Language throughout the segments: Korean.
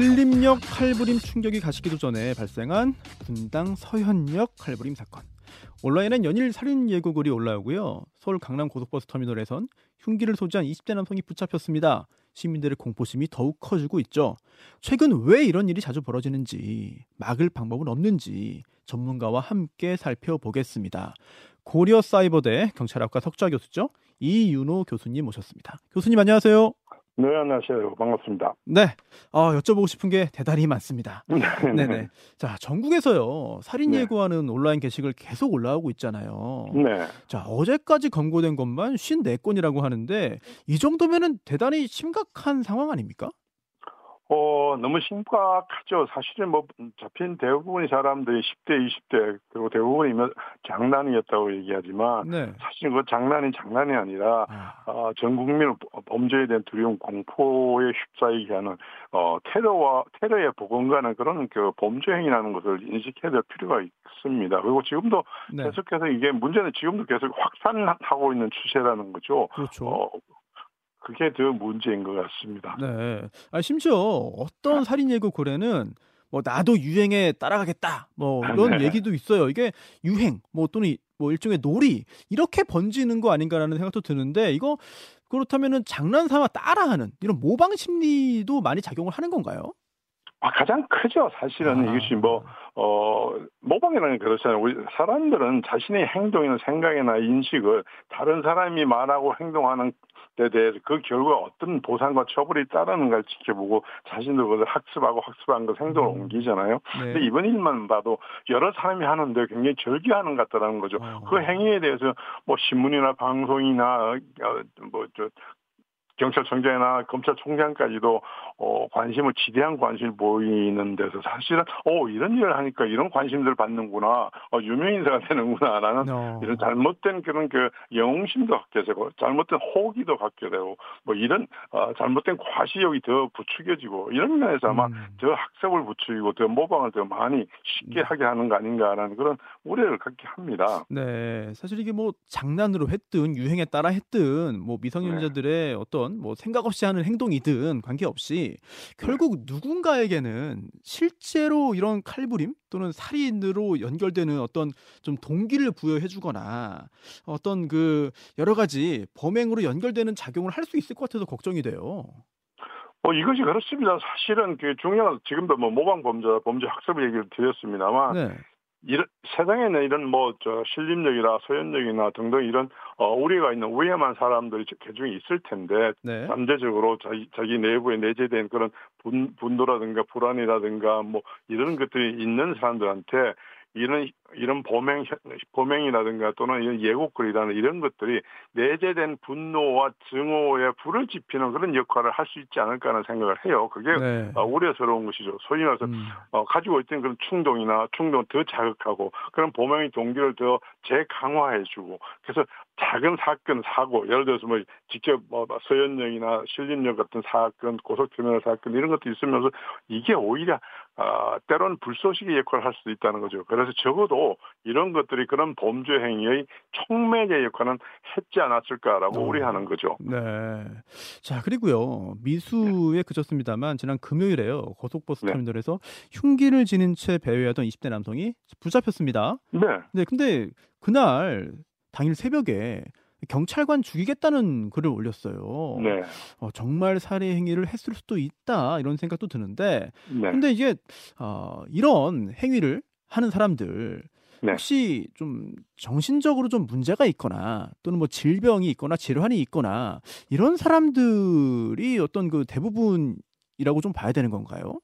신림역 칼부림 충격이 가시기도 전에 발생한 분당 서현역 칼부림 사건. 온라인엔 연일 살인 예고글이 올라오고요. 서울 강남 고속버스 터미널에선 흉기를 소지한 20대 남성이 붙잡혔습니다. 시민들의 공포심이 더욱 커지고 있죠. 최근 왜 이런 일이 자주 벌어지는지, 막을 방법은 없는지 전문가와 함께 살펴보겠습니다. 고려 사이버대 경찰학과 석좌 교수죠. 이윤호 교수님 모셨습니다. 교수님 안녕하세요. 네, 안녕하세요. 반갑습니다. 네. 어, 여쭤보고 싶은 게 대단히 많습니다. 네, 네네. 자, 전국에서요. 살인 네. 예고하는 온라인 게시글 계속 올라오고 있잖아요. 네. 자, 어제까지 검거된 것만 54건이라고 하는데 이 정도면은 대단히 심각한 상황 아닙니까? 어, 너무 심각하죠. 사실은 뭐, 잡힌 대부분의 사람들이 10대, 20대, 그리고 대부분이 뭐 장난이었다고 얘기하지만, 네. 사실 그 장난이 장난이 아니라, 아, 어, 전 국민을 범죄에 대한 두려움, 공포에 휩싸이게 하는, 어, 테러와, 테러에 복원가는 그런 그 범죄 행위라는 것을 인식해야 될 필요가 있습니다. 그리고 지금도 네. 계속해서 이게 문제는 지금도 계속 확산하고 있는 추세라는 거죠. 그렇죠. 어, 그게 더 문제인 것 같습니다. 네. 아, 심지어 어떤 살인 예고 글에는 뭐 나도 유행에 따라가겠다. 뭐 이런 네. 얘기도 있어요. 이게 유행 뭐 또는 뭐 일종의 놀이 이렇게 번지는 거 아닌가라는 생각도 드는데 이거 그렇다면은 장난삼아 따라하는 이런 모방 심리도 많이 작용을 하는 건가요? 아, 가장 크죠. 사실은 아. 이것이 뭐, 어, 모방이라는 게 그렇잖아요. 우리 사람들은 자신의 행동이나 생각이나 인식을 다른 사람이 말하고 행동하는 데 대해서 그 결과 어떤 보상과 처벌이 따르는가를 지켜보고 자신도 그걸 학습하고 학습한 그 행동을 음. 옮기잖아요. 네. 근데 이번 일만 봐도 여러 사람이 하는데 굉장히 절규하는 것 같다는 거죠. 어. 그 행위에 대해서 뭐 신문이나 방송이나 뭐저 경찰청장이나 검찰총장까지도 어 관심을 지대한 관심을 보이는 데서 사실은 어 이런 일을 하니까 이런 관심들 받는구나 어 유명 인사가 되는구나라는 어. 이런 잘못된 그런 그 영웅심도 갖게 되고 잘못된 호기도 갖게 되고 뭐 이런 어, 잘못된 과시욕이 더 부추겨지고 이런 면에서 아마 음. 더 학습을 부추기고 더 모방을 더 많이 쉽게 네. 하게 하는 거 아닌가라는 그런 우려를 갖게 합니다. 네, 사실 이게 뭐 장난으로 했든 유행에 따라 했든 뭐 미성년자들의 어떤 뭐 생각 없이 하는 행동이든 관계없이 결국 누군가에게는 실제로 이런 칼부림 또는 살인으로 연결되는 어떤 좀 동기를 부여해주거나 어떤 그 여러 가지 범행으로 연결되는 작용을 할 수 있을 것 같아서 걱정이 돼요. 뭐 이것이 그렇습니다. 사실은 그 중요한 지금도 뭐 모방 범죄, 범죄 학습 얘기를 드렸습니다만 네, 이런 세상에는 이런 뭐저 신림역이나 소연역이나 등등 이런 어 우리가 있는 위험한 사람들이 개중에 있을 텐데 네, 잠재적으로 자기 자기 내부에 내재된 그런 분 분노라든가 불안이라든가 뭐 이런 것들이 있는 사람들한테 이런 이런 범행 범행이라든가 또는 이런 예고글이라는 이런 것들이 내재된 분노와 증오에 불을 지피는 그런 역할을 할 수 있지 않을까 하는 생각을 해요. 그게 네. 어, 우려스러운 것이죠. 소위 말해서 음, 어, 가지고 있던 그런 충동이나 충동을 더 자극하고 그런 범행의 동기를 더 재강화해주고 그래서 작은 사건 사고 예를 들어서 뭐 직접 뭐 서현역이나 신림역 같은 사건 고속터미널 사건 이런 것도 있으면서 이게 오히려 아, 때로는 불쏘시개 역할을 할 수도 있다는 거죠. 그래서 적어도 이런 것들이 그런 범죄 행위의 촉매제 역할은 했지 않았을까라고 어. 우려하는 거죠. 네. 자, 그리고요. 미수에 그쳤습니다만 지난 금요일에요. 고속버스 네. 터미널에서 흉기를 지닌 채 배회하던 20대 남성이 붙잡혔습니다. 네. 네, 근데 그날 당일 새벽에 경찰관 죽이겠다는 글을 올렸어요. 네. 어, 정말 살해 행위를 했을 수도 있다 이런 생각도 드는데, 네. 근데 이게 어, 이런 행위를 하는 사람들 네. 혹시 좀 정신적으로 좀 문제가 있거나 또는 뭐 질병이 있거나 질환이 있거나 이런 사람들이 어떤 그 대부분이라고 좀 봐야 되는 건가요?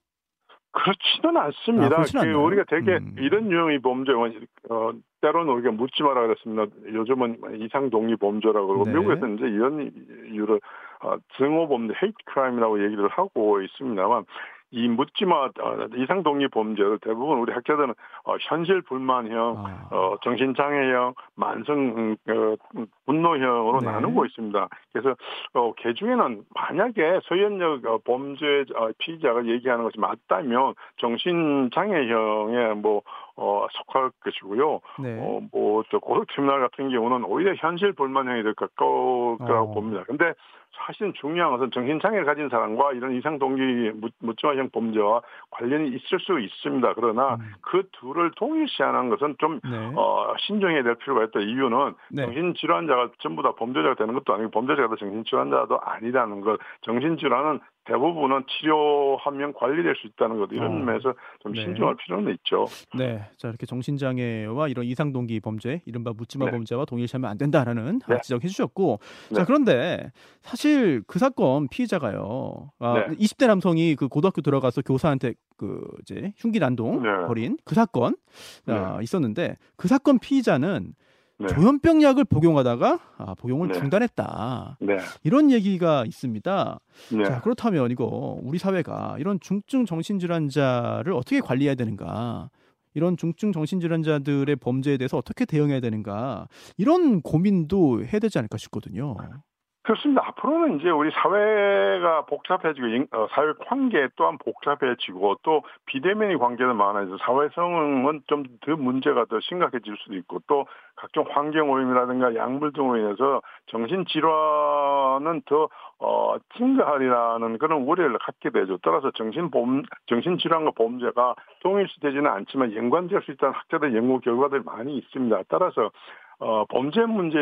그렇지는 아, 않습니다. 그렇진 그 않나요? 우리가 되게 음. 이런 유형의 범죄는 어, 때로는 우리가 묻지마라 그랬습니다. 요즘은 이상 동기 범죄라고 그러고 네. 미국에서는 이제 이런 유형을 어, 증오 범죄, hate crime이라고 얘기를 하고 있습니다만 이 묻지마 어, 이상 동기 범죄를 대부분 우리 학자들은 어, 현실 불만형, 아, 어, 정신장애형, 만성 음, 어, 분노형으로 네. 나누고 있습니다. 그래서 어, 개 중에는 만약에 서현역 어, 범죄 어, 피의자가 얘기하는 것이 맞다면 정신장애형의 뭐 어, 속할 것이고요. 네. 어, 뭐, 저 고속터미널 같은 경우는 오히려 현실 불만형이 더 가까울 거라고 어. 봅니다. 근데 사실 중요한 것은 정신장애를 가진 사람과 이런 이상 동기 묻지마형 범죄와 관련이 있을 수 있습니다. 그러나 음. 그 둘을 동일시하는 것은 좀 네. 어, 신중해야 될 필요가 있다. 이유는 네. 정신질환자가 전부 다 범죄자가 되는 것도 아니고 범죄자가 다 정신질환자도 아니라는 것. 정신질환은 대부분은 치료하면 관리될 수 있다는 것. 이런 어. 면에서 좀 네. 신중할 필요는 있죠. 네. 자, 이렇게 정신장애와 이런 이상동기 범죄, 이른바 묻지마 네. 범죄와 동일시하면 안 된다라는 네. 지적해 주셨고. 자, 네. 그런데 사실 그 사건 피의자가요. 아, 네. 20대 남성이 그 고등학교 들어가서 교사한테 그 이제 흉기 난동 네. 벌인 그 사건 아, 있었는데 그 사건 피의자는 네. 조현병 약을 복용하다가 아, 복용을 네. 중단했다. 네. 이런 얘기가 있습니다. 네. 자, 그렇다면 이거 우리 사회가 이런 중증 정신질환자를 어떻게 관리해야 되는가? 이런 중증 정신질환자들의 범죄에 대해서 어떻게 대응해야 되는가? 이런 고민도 해야 되지 않을까 싶거든요. 그렇습니다. 앞으로는 이제 우리 사회가 복잡해지고 인- 어, 사회 관계 또한 복잡해지고 또 비대면의 관계도 많아져서 사회성은 좀 더 문제가 더 심각해질 수도 있고 또 각종 환경 오염이라든가 약물 등으로 인해서 정신 질환은 더 어, 증가하리라는 그런 우려를 갖게 되죠. 따라서 정신 범 정신 질환과 범죄가 동일시되지는 않지만 연관될 수 있다는 학자들 연구 결과들이 많이 있습니다. 따라서 어, 범죄 문제,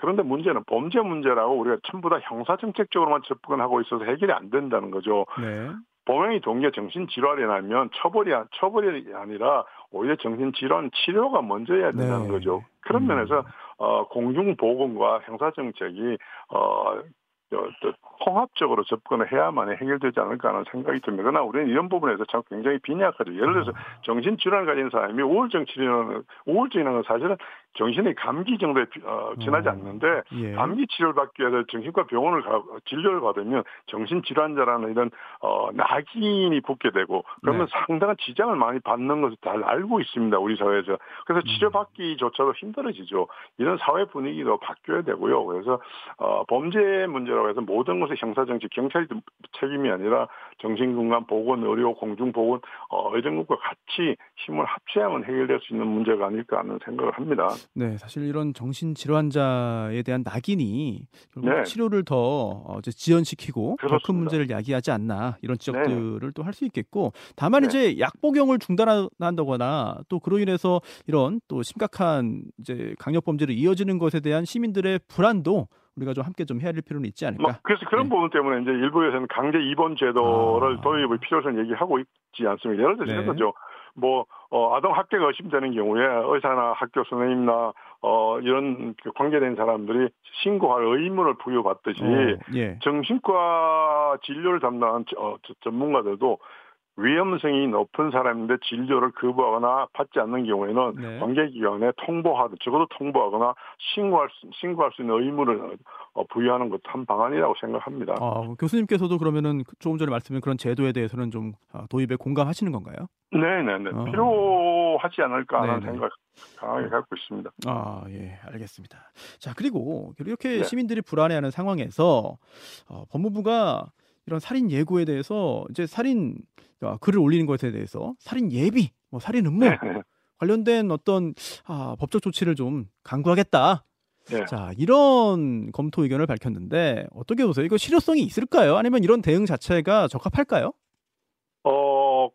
그런데 문제는 범죄 문제라고 우리가 전부 다 형사정책적으로만 접근하고 있어서 해결이 안 된다는 거죠. 네. 범행의 동기가 정신질환이라면 처벌이, 아- 처벌이 아니라 오히려 정신질환 치료가 먼저여야 된다는 네. 거죠. 그런 음. 면에서, 어, 공중보건과 형사정책이, 어, 통합적으로 접근을 해야만 해결되지 않을까 하는 생각이 듭니다. 그러나 우리는 이런 부분에서 참 굉장히 빈약하죠. 예를 들어서 정신질환을 가진 사람이 우울증 치료는, 우울증이라는 건 사실은 정신의 감기 정도에 비- 어, 지나지 어. 않는데 예. 감기 치료를 받기 위해서 정신과 병원을 가 진료를 받으면 정신질환자라는 이런 어, 낙인이 붙게 되고 그러면 네. 상당한 지장을 많이 받는 것을 잘 알고 있습니다 우리 사회에서 그래서 음. 치료받기조차도 힘들어지죠 이런 사회 분위기도 바뀌어야 되고요 그래서 어, 범죄 문제라고 해서 모든 것을 형사정치 경찰이 책임이 아니라 정신건강 보건 의료 공중보건 어, 이런 것과 같이 힘을 합쳐야만 해결될 수 있는 문제가 아닐까 하는 생각을 합니다. 네, 사실 이런 정신 질환자에 대한 낙인이 결국 네. 치료를 더 어, 이제 지연시키고 더 큰. 문제를 야기하지 않나 이런 지적들을 또할 수 있겠고 다만 네. 이제 약 복용을 중단한다거나 또 그로 인해서 이런 또 심각한 이제 강력 범죄로 이어지는 것에 대한 시민들의 불안도 우리가 좀 함께 좀 헤아릴 필요는 있지 뭐, 않을까. 그래서 그런 네. 부분 때문에 이제 일부에서는 강제 입원 제도를 아. 도입의 필요성을 얘기하고 있지 않습니까? 예를 들어서 네. 거죠. 뭐, 어, 아동 학대가 의심되는 경우에 의사나 학교 선생님이나, 어, 이런 그 관계된 사람들이 신고할 의무를 부여받듯이 어, 예. 정신과 진료를 담당한 저- 어, 저- 전문가들도 위험성이 높은 사람인데 진료를 거부하거나 받지 않는 경우에는 네. 관계기관에 통보하듯 적어도 통보하거나 신고할 수, 신고할 수 있는 의무를 어, 부여하는 것도 한 방안이라고 생각합니다. 어, 교수님께서도 그러면 조금 전에 말씀드린 그런 제도에 대해서는 좀 아, 도입에 공감하시는 건가요? 네 네 네. 어. 필요하지 않을까 하는 네네. 생각 강하게 갖고 있습니다. 아, 예, 알겠습니다. 자, 그리고 이렇게 네. 시민들이 불안해하는 상황에서 어, 법무부가 이런 살인 예고에 대해서 이제 살인 아, 글을 올리는 것에 대해서 살인 예비, 뭐 살인 음모 네. 관련된 어떤 아, 법적 조치를 좀 강구하겠다. 네. 자, 이런 검토 의견을 밝혔는데 어떻게 보세요? 이거 실효성이 있을까요? 아니면 이런 대응 자체가 적합할까요? 어, 어,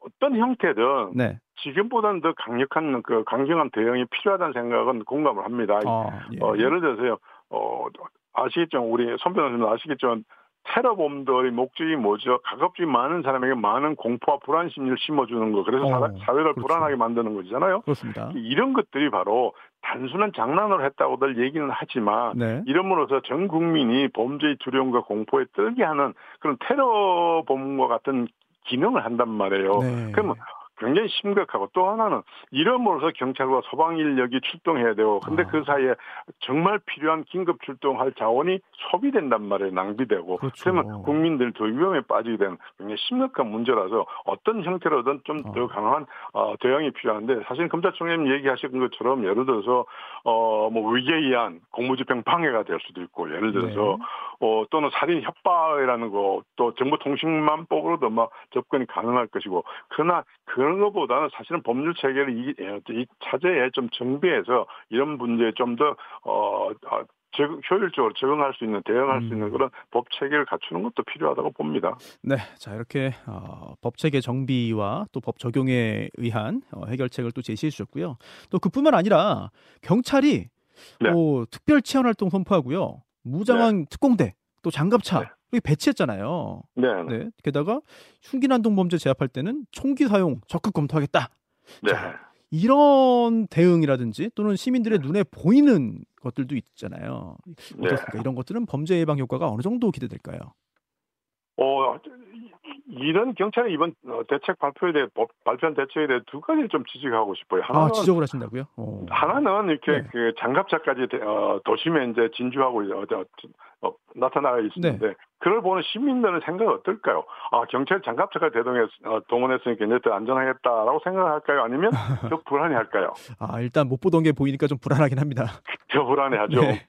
어떤 형태든 네. 지금보다는 더 강력한 그 강경한 대응이 필요하다는 생각은 공감을 합니다. 아, 예. 어, 예를 들어서요, 어, 아시겠죠? 우리 손 변호사님 아시겠지만 테러범들의 목적이 뭐죠? 가급적 많은 사람에게 많은 공포와 불안 심리를 심어주는 거. 그래서 어, 사, 회를 그렇죠. 불안하게 만드는 거잖아요. 그렇습니다. 이런 것들이 바로 단순한 장난으로 했다고들 얘기는 하지만 네. 이름으로써 전 국민이 범죄의 두려움과 공포에 떨게 하는 그런 테러범과 같은 기능을 한단 말이에요. 네. 그러면 굉장히 심각하고 또 하나는 이름으로써 경찰과 소방 인력이 출동해야 되고 근데 아. 그 사이에 정말 필요한 긴급 출동할 자원이 소비된단 말이에요 낭비되고 그렇죠. 그러면 국민들 더 위험에 빠지게 되는 굉장히 심각한 문제라서 어떤 형태로든 좀더 어. 강한 어, 대응이 필요한데 사실 검찰총장님 얘기하신 것처럼 예를 들어서 어뭐 위계에 의한 공무집행 방해가 될 수도 있고 예를 들어서 네. 어, 또는 살인 협박이라는 거, 또 정보통신망법으로도 막 접근이 가능할 것이고, 그러나 그 그런 것보다는 사실은 법률 체계를 이, 이 차제에 좀 정비해서 이런 문제에 좀더 어, 어 적, 효율적으로 적응할 수 있는 대응할 수 있는 음. 그런 법 체계를 갖추는 것도 필요하다고 봅니다. 네, 자 이렇게 어, 법 체계 정비와 또 법 적용에 의한 어, 해결책을 또 제시해 주셨고요. 또 그뿐만 아니라 경찰이 네. 어, 특별 치안 활동 선포하고요, 무장한 네. 특공대 또 장갑차 네. 배치했잖아요. 네, 네. 네. 게다가 흉기 난동 범죄 제압할 때는 총기 사용 적극 검토하겠다. 네. 자, 이런 대응이라든지 또는 시민들의 눈에 보이는 것들도 있잖아요. 네. 어떻습니까? 네. 이런 것들은 범죄 예방 효과가 어느 정도 기대될까요? 어, 이런 경찰의 이번 어, 대책 발표에 대해 발표한 대책에 대해 두 가지를 좀 지적하고 싶어요. 아, 하나는 아, 지적을 하신다고요? 오. 하나는 이렇게 네. 그 장갑차까지 어, 도심에 이제 진주하고 어, 어, 나타나 있는데 네. 그걸 보는 시민들은 생각 어떨까요? 아 경찰 장갑차가 대동해 어, 동원했으니까 이제 더 안전하겠다라고 생각할까요? 아니면 더 불안해할까요? 아 일단 못 보던 게 보이니까 좀 불안하긴 합니다. 더 불안해하죠. 네.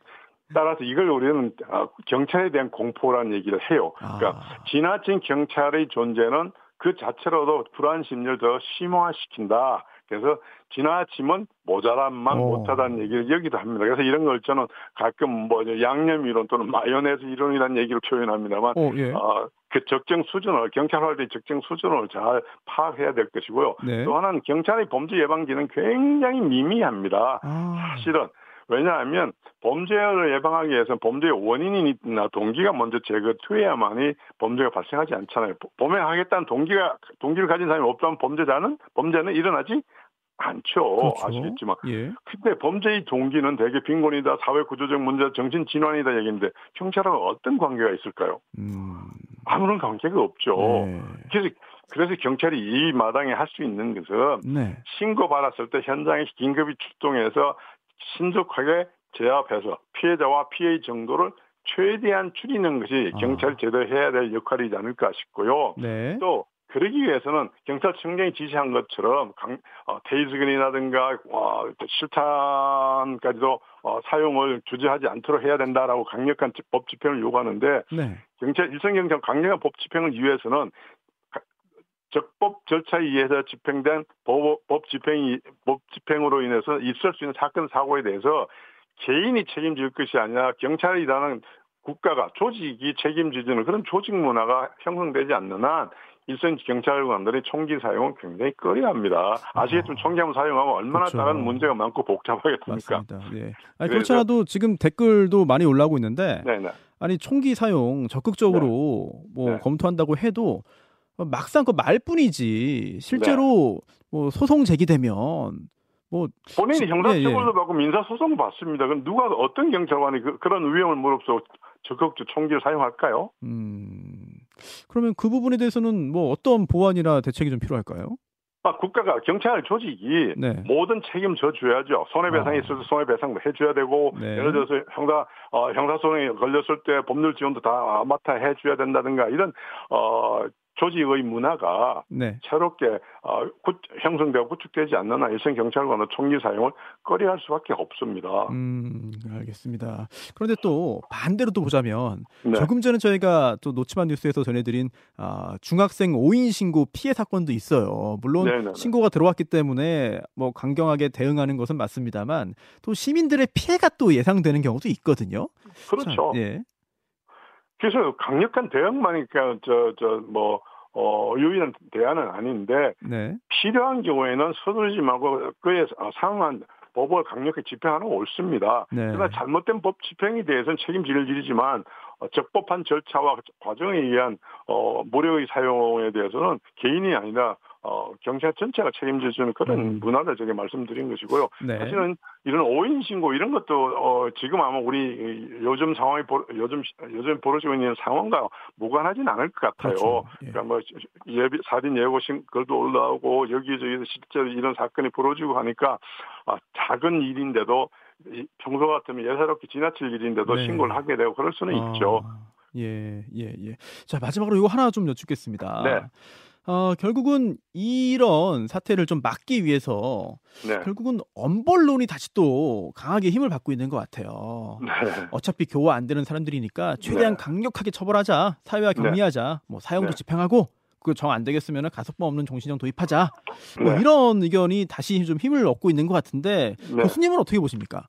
따라서 이걸 우리는 아, 경찰에 대한 공포라는 얘기를 해요. 그러니까 아. 지나친 경찰의 존재는 그 자체로도 불안 심리를 더 심화시킨다. 그래서 지나치면 모자란만 오. 못하다는 얘기를 여기도 합니다. 그래서 이런 걸 저는 가끔 뭐 양념 이론 또는 마요네즈 이론이라는 얘기를 표현합니다만, 오, 예. 어, 그 적정 수준을 경찰 활동의 적정 수준을 잘 파악해야 될 것이고요. 네. 또 하나는 경찰의 범죄 예방기는 굉장히 미미합니다. 아. 사실은 왜냐하면 범죄를 예방하기 위해서는 범죄의 원인이나 동기가 먼저 제거돼야만이 범죄가 발생하지 않잖아요. 범행하겠다는 동기가 동기를 가진 사람이 없다면 범죄자는 범죄는 일어나지 않죠. 그렇죠. 아시겠지만. 예. 근데 범죄의 동기는 대개 빈곤이다, 사회 구조적 문제, 정신 진환이다 얘기인데 경찰하고 어떤 관계가 있을까요? 음. 아무런 관계가 없죠. 네. 그래서 그래서 경찰이 이 마당에 할 수 있는 것은 네. 신고 받았을 때 현장에 긴급히 출동해서 신속하게 제압해서 피해자와 피해의 정도를 최대한 줄이는 것이 아. 경찰 제대로 해야 될 역할이지 않을까 싶고요. 네. 또 그러기 위해서는 경찰청장이 지시한 것처럼 강, 어, 테이즈건이라든가 어, 실탄까지도 어, 사용을 주저하지 않도록 해야 된다라고 강력한 법 집행을 요구하는데 네. 경찰 일선 경찰 강력한 법 집행을 위해서는 적법 절차에 의해서 집행된 법, 법 집행이 법 집행으로 인해서 있을 수 있는 사건 사고에 대해서 개인이 책임질 것이 아니라 경찰이라는 국가가 조직이 책임지는 그런 조직 문화가 형성되지 않는 한 일선 경찰관들이 총기 사용은 굉장히 꺼려합니다. 아시겠지만 총기 한번 사용하면 얼마나 그렇죠. 다른 문제가 많고 복잡하겠습니까? 맞습니다. 네. 아니, 그렇지 않아도 지금 댓글도 많이 올라오고 있는데 네네. 아니 총기 사용 적극적으로 네. 뭐 네. 검토한다고 해도 막상 그 말뿐이지 실제로 네. 뭐 소송 제기되면 뭐 본인이 형사처벌도 예, 예. 받고 민사 소송 받습니다. 그럼 누가 어떤 경찰관이 그, 런 위험을 무릅쓰고 적극적 총기를 사용할까요? 음 그러면 그 부분에 대해서는 뭐 어떤 보완이나 대책이 좀 필요할까요? 아, 국가가 경찰 조직이 네. 모든 책임 져줘야죠. 손해배상이 아. 있어서 손해배상 해줘야 되고 네. 예를 들어서 형사 어, 형사소송에 걸렸을 때 법률 지원도 다 맡아 해줘야 된다든가 이런 어 조직의 문화가 네. 새롭게 어, 구, 형성되고 구축되지 않는 한 일선 경찰관의 총기 사용을 꺼려할 수밖에 없습니다. 음, 알겠습니다. 그런데 또 반대로 또 보자면 네. 조금 전에 저희가 또 노치만 뉴스에서 전해드린 아, 중학생 5인 신고 피해 사건도 있어요. 물론 네네네. 네, 네. 신고가 들어왔기 때문에 뭐 강경하게 대응하는 것은 맞습니다만 또 시민들의 피해가 또 예상되는 경우도 있거든요. 그렇죠. 자, 예. 그래서 강력한 대응만이 그냥 저저 뭐 어, 유일한 대안은 아닌데 네. 필요한 경우에는 서두르지 말고 그에 상한 법을 강력히 집행하는 건 옳습니다. 네. 그러나 잘못된 법 집행에 대해서는 책임질 일이지만 어, 적법한 절차와 과정에 의한 어, 무력의 사용에 대해서는 개인이 아니라 어, 경찰 전체가 책임질 수 있는 그런 음. 문화를 제가 말씀드린 것이고요. 네. 사실은 이런 오인 신고 이런 것도 어, 지금 아마 우리 요즘 상황이 요즘 요즘 벌어지고 있는 상황과 무관하지는 않을 것 같아요. 그렇죠. 예. 그러니까 뭐 예비 살인 예고 신고도 올라오고 여기저기서 실제로 이런 사건이 벌어지고 하니까 아, 작은 일인데도 평소 같으면 예사롭게 지나칠 일인데도 네. 신고를 하게 되고 그럴 수는 아. 있죠. 예, 예, 예. 자, 마지막으로 이거 하나 좀 여쭙겠습니다. 네. 어, 결국은 이런 사태를 좀 막기 위해서 네. 결국은 언벌론이 다시 또 강하게 힘을 받고 있는 것 같아요. 네. 어차피 교화 안 되는 사람들이니까 최대한 네. 강력하게 처벌하자, 사회와 네. 격리하자, 뭐 사형도 네. 집행하고 그 정 안 되겠으면 가석방 없는 종신형 도입하자. 뭐 네. 이런 의견이 다시 좀 힘을 얻고 있는 것 같은데 네. 교수님은 어떻게 보십니까?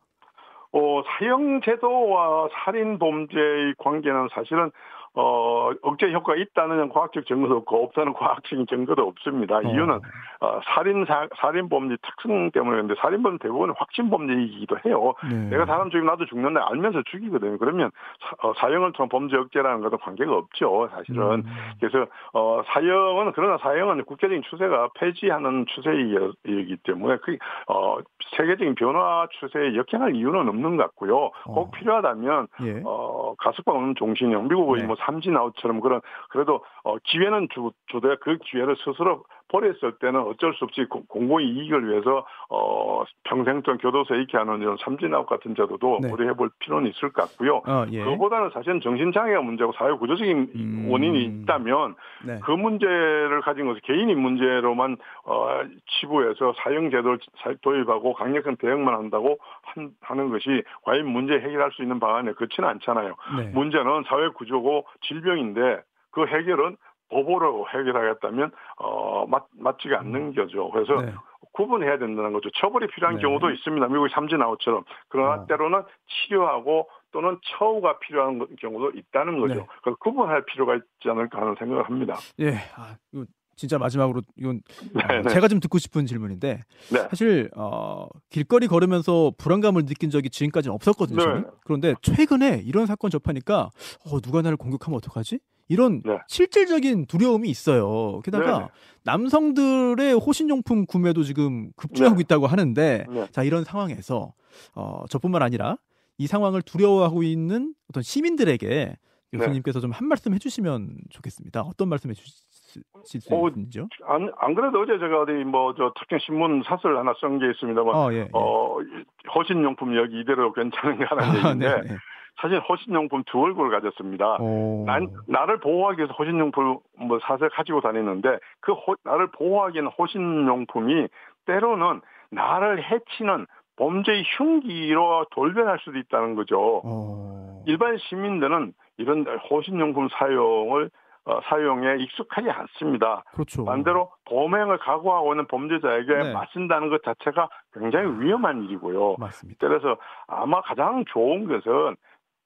어, 사형제도와 살인범죄의 관계는 사실은 어, 억제 효과가 있다는 과학적 증거도 없고 없다는 과학적인 증거도 없습니다. 어. 이유는 어, 살인 사, 살인 범죄 특성 때문에 근데 살인범 대부분 확신 범죄이기도 해요. 네. 내가 사람 죽이면 나도 죽는데 알면서 죽이거든요. 그러면 사, 어, 사형을 통한 범죄 억제라는 것도 관계가 없죠. 사실은 음. 그래서 어, 사형은 그러나 사형은 국제적인 추세가 폐지하는 추세이기 때문에 그 어, 세계적인 변화 추세에 역행할 이유는 없는 것 같고요. 꼭 어. 필요하다면 예. 어, 가석방 없는 종신형 미국의 네. 뭐 삼진 아웃처럼 그런 그래도 어, 기회는 주, 주되 그 기회를 스스로 버렸을 때는 어쩔 수 없이 공공의 이익을 위해서 어 평생 동안 교도소에 있게 하는 이런 삼진아웃 같은 제도도 네. 고려해볼 필요는 있을 것 같고요. 어, 예. 그보다는 사실은 정신장애가 문제고 사회 구조적인 음... 원인이 있다면 네. 그 문제를 가진 것을 개인의 문제로만 어 치부해서 사형 제도를 도입하고 강력한 대응만 한다고 한, 하는 것이 과연 문제 해결할 수 있는 방안에 그렇지는 않잖아요. 네. 문제는 사회 구조고 질병인데 그 해결은 법으로 해결하겠다면 어 맞, 맞지가 않는 음. 거죠. 그래서 네. 구분해야 된다는 거죠. 처벌이 필요한 네. 경우도 있습니다. 미국의 삼진 아웃처럼. 그러나 어. 때로는 치료하고 또는 처우가 필요한 경우도 있다는 거죠. 네. 그래서 구분할 필요가 있지 않을까 하는 생각을 합니다. 예. 아, 이거 진짜 마지막으로 이건 어. 제가 좀 듣고 싶은 질문인데 네. 사실 어, 길거리 걸으면서 불안감을 느낀 적이 지금까지는 없었거든요. 저는. 네. 그런데 최근에 이런 사건 접하니까 어, 누가 나를 공격하면 어떡하지? 이런 네. 실질적인 두려움이 있어요. 게다가 네 남성들의 호신용품 구매도 지금 급증하고 네. 있다고 하는데 네. 자 이런 상황에서 어, 저뿐만 아니라 이 상황을 두려워하고 있는 어떤 시민들에게 교수님께서 좀 한 말씀 해주시면 좋겠습니다. 어떤 말씀 해주실 수 어, 있는지요? 안, 안 그래도 어제 제가 어디 뭐저 특정 신문 사설 하나 쓴 게 있습니다만 어, 예, 예. 어, 호신용품 여기 이대로 괜찮은가 하는 아, 얘기인데 네, 네. 사실 호신용품 두 얼굴을 가졌습니다. 난, 나를 보호하기 위해서 호신용품 뭐 사서 가지고 다니는데 그 호, 나를 보호하기 위한 호신용품이 때로는 나를 해치는 범죄의 흉기로 돌변할 수도 있다는 거죠. 어... 일반 시민들은 이런 호신용품 사용을 어, 사용에 익숙하지 않습니다. 그렇죠. 반대로 범행을 각오하고 있는 범죄자에게 네. 맞선다는 것 자체가 굉장히 위험한 일이고요. 맞습니다. 그래서 아마 가장 좋은 것은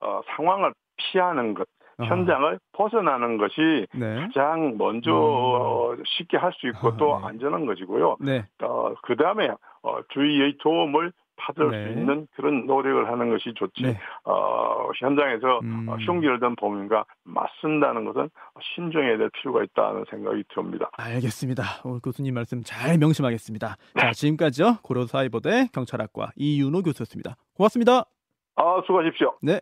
어, 상황을 피하는 것, 현장을 벗어나는 것이 네. 가장 먼저 음. 쉽게 할 수 있고 아, 또 네. 안전한 것이고요. 네. 어, 그 다음에 어, 주위의 도움을 받을 네. 수 있는 그런 노력을 하는 것이 좋지. 네. 어, 현장에서 음. 흉기를 든 범인과 맞선다는 것은 신중해야 될 필요가 있다는 생각이 듭니다. 알겠습니다. 오늘 교수님 말씀 잘 명심하겠습니다. 자, 네. 지금까지요. 고려사이버대 경찰학과 이윤호 교수였습니다. 고맙습니다. 아, 수고하십시오. 네.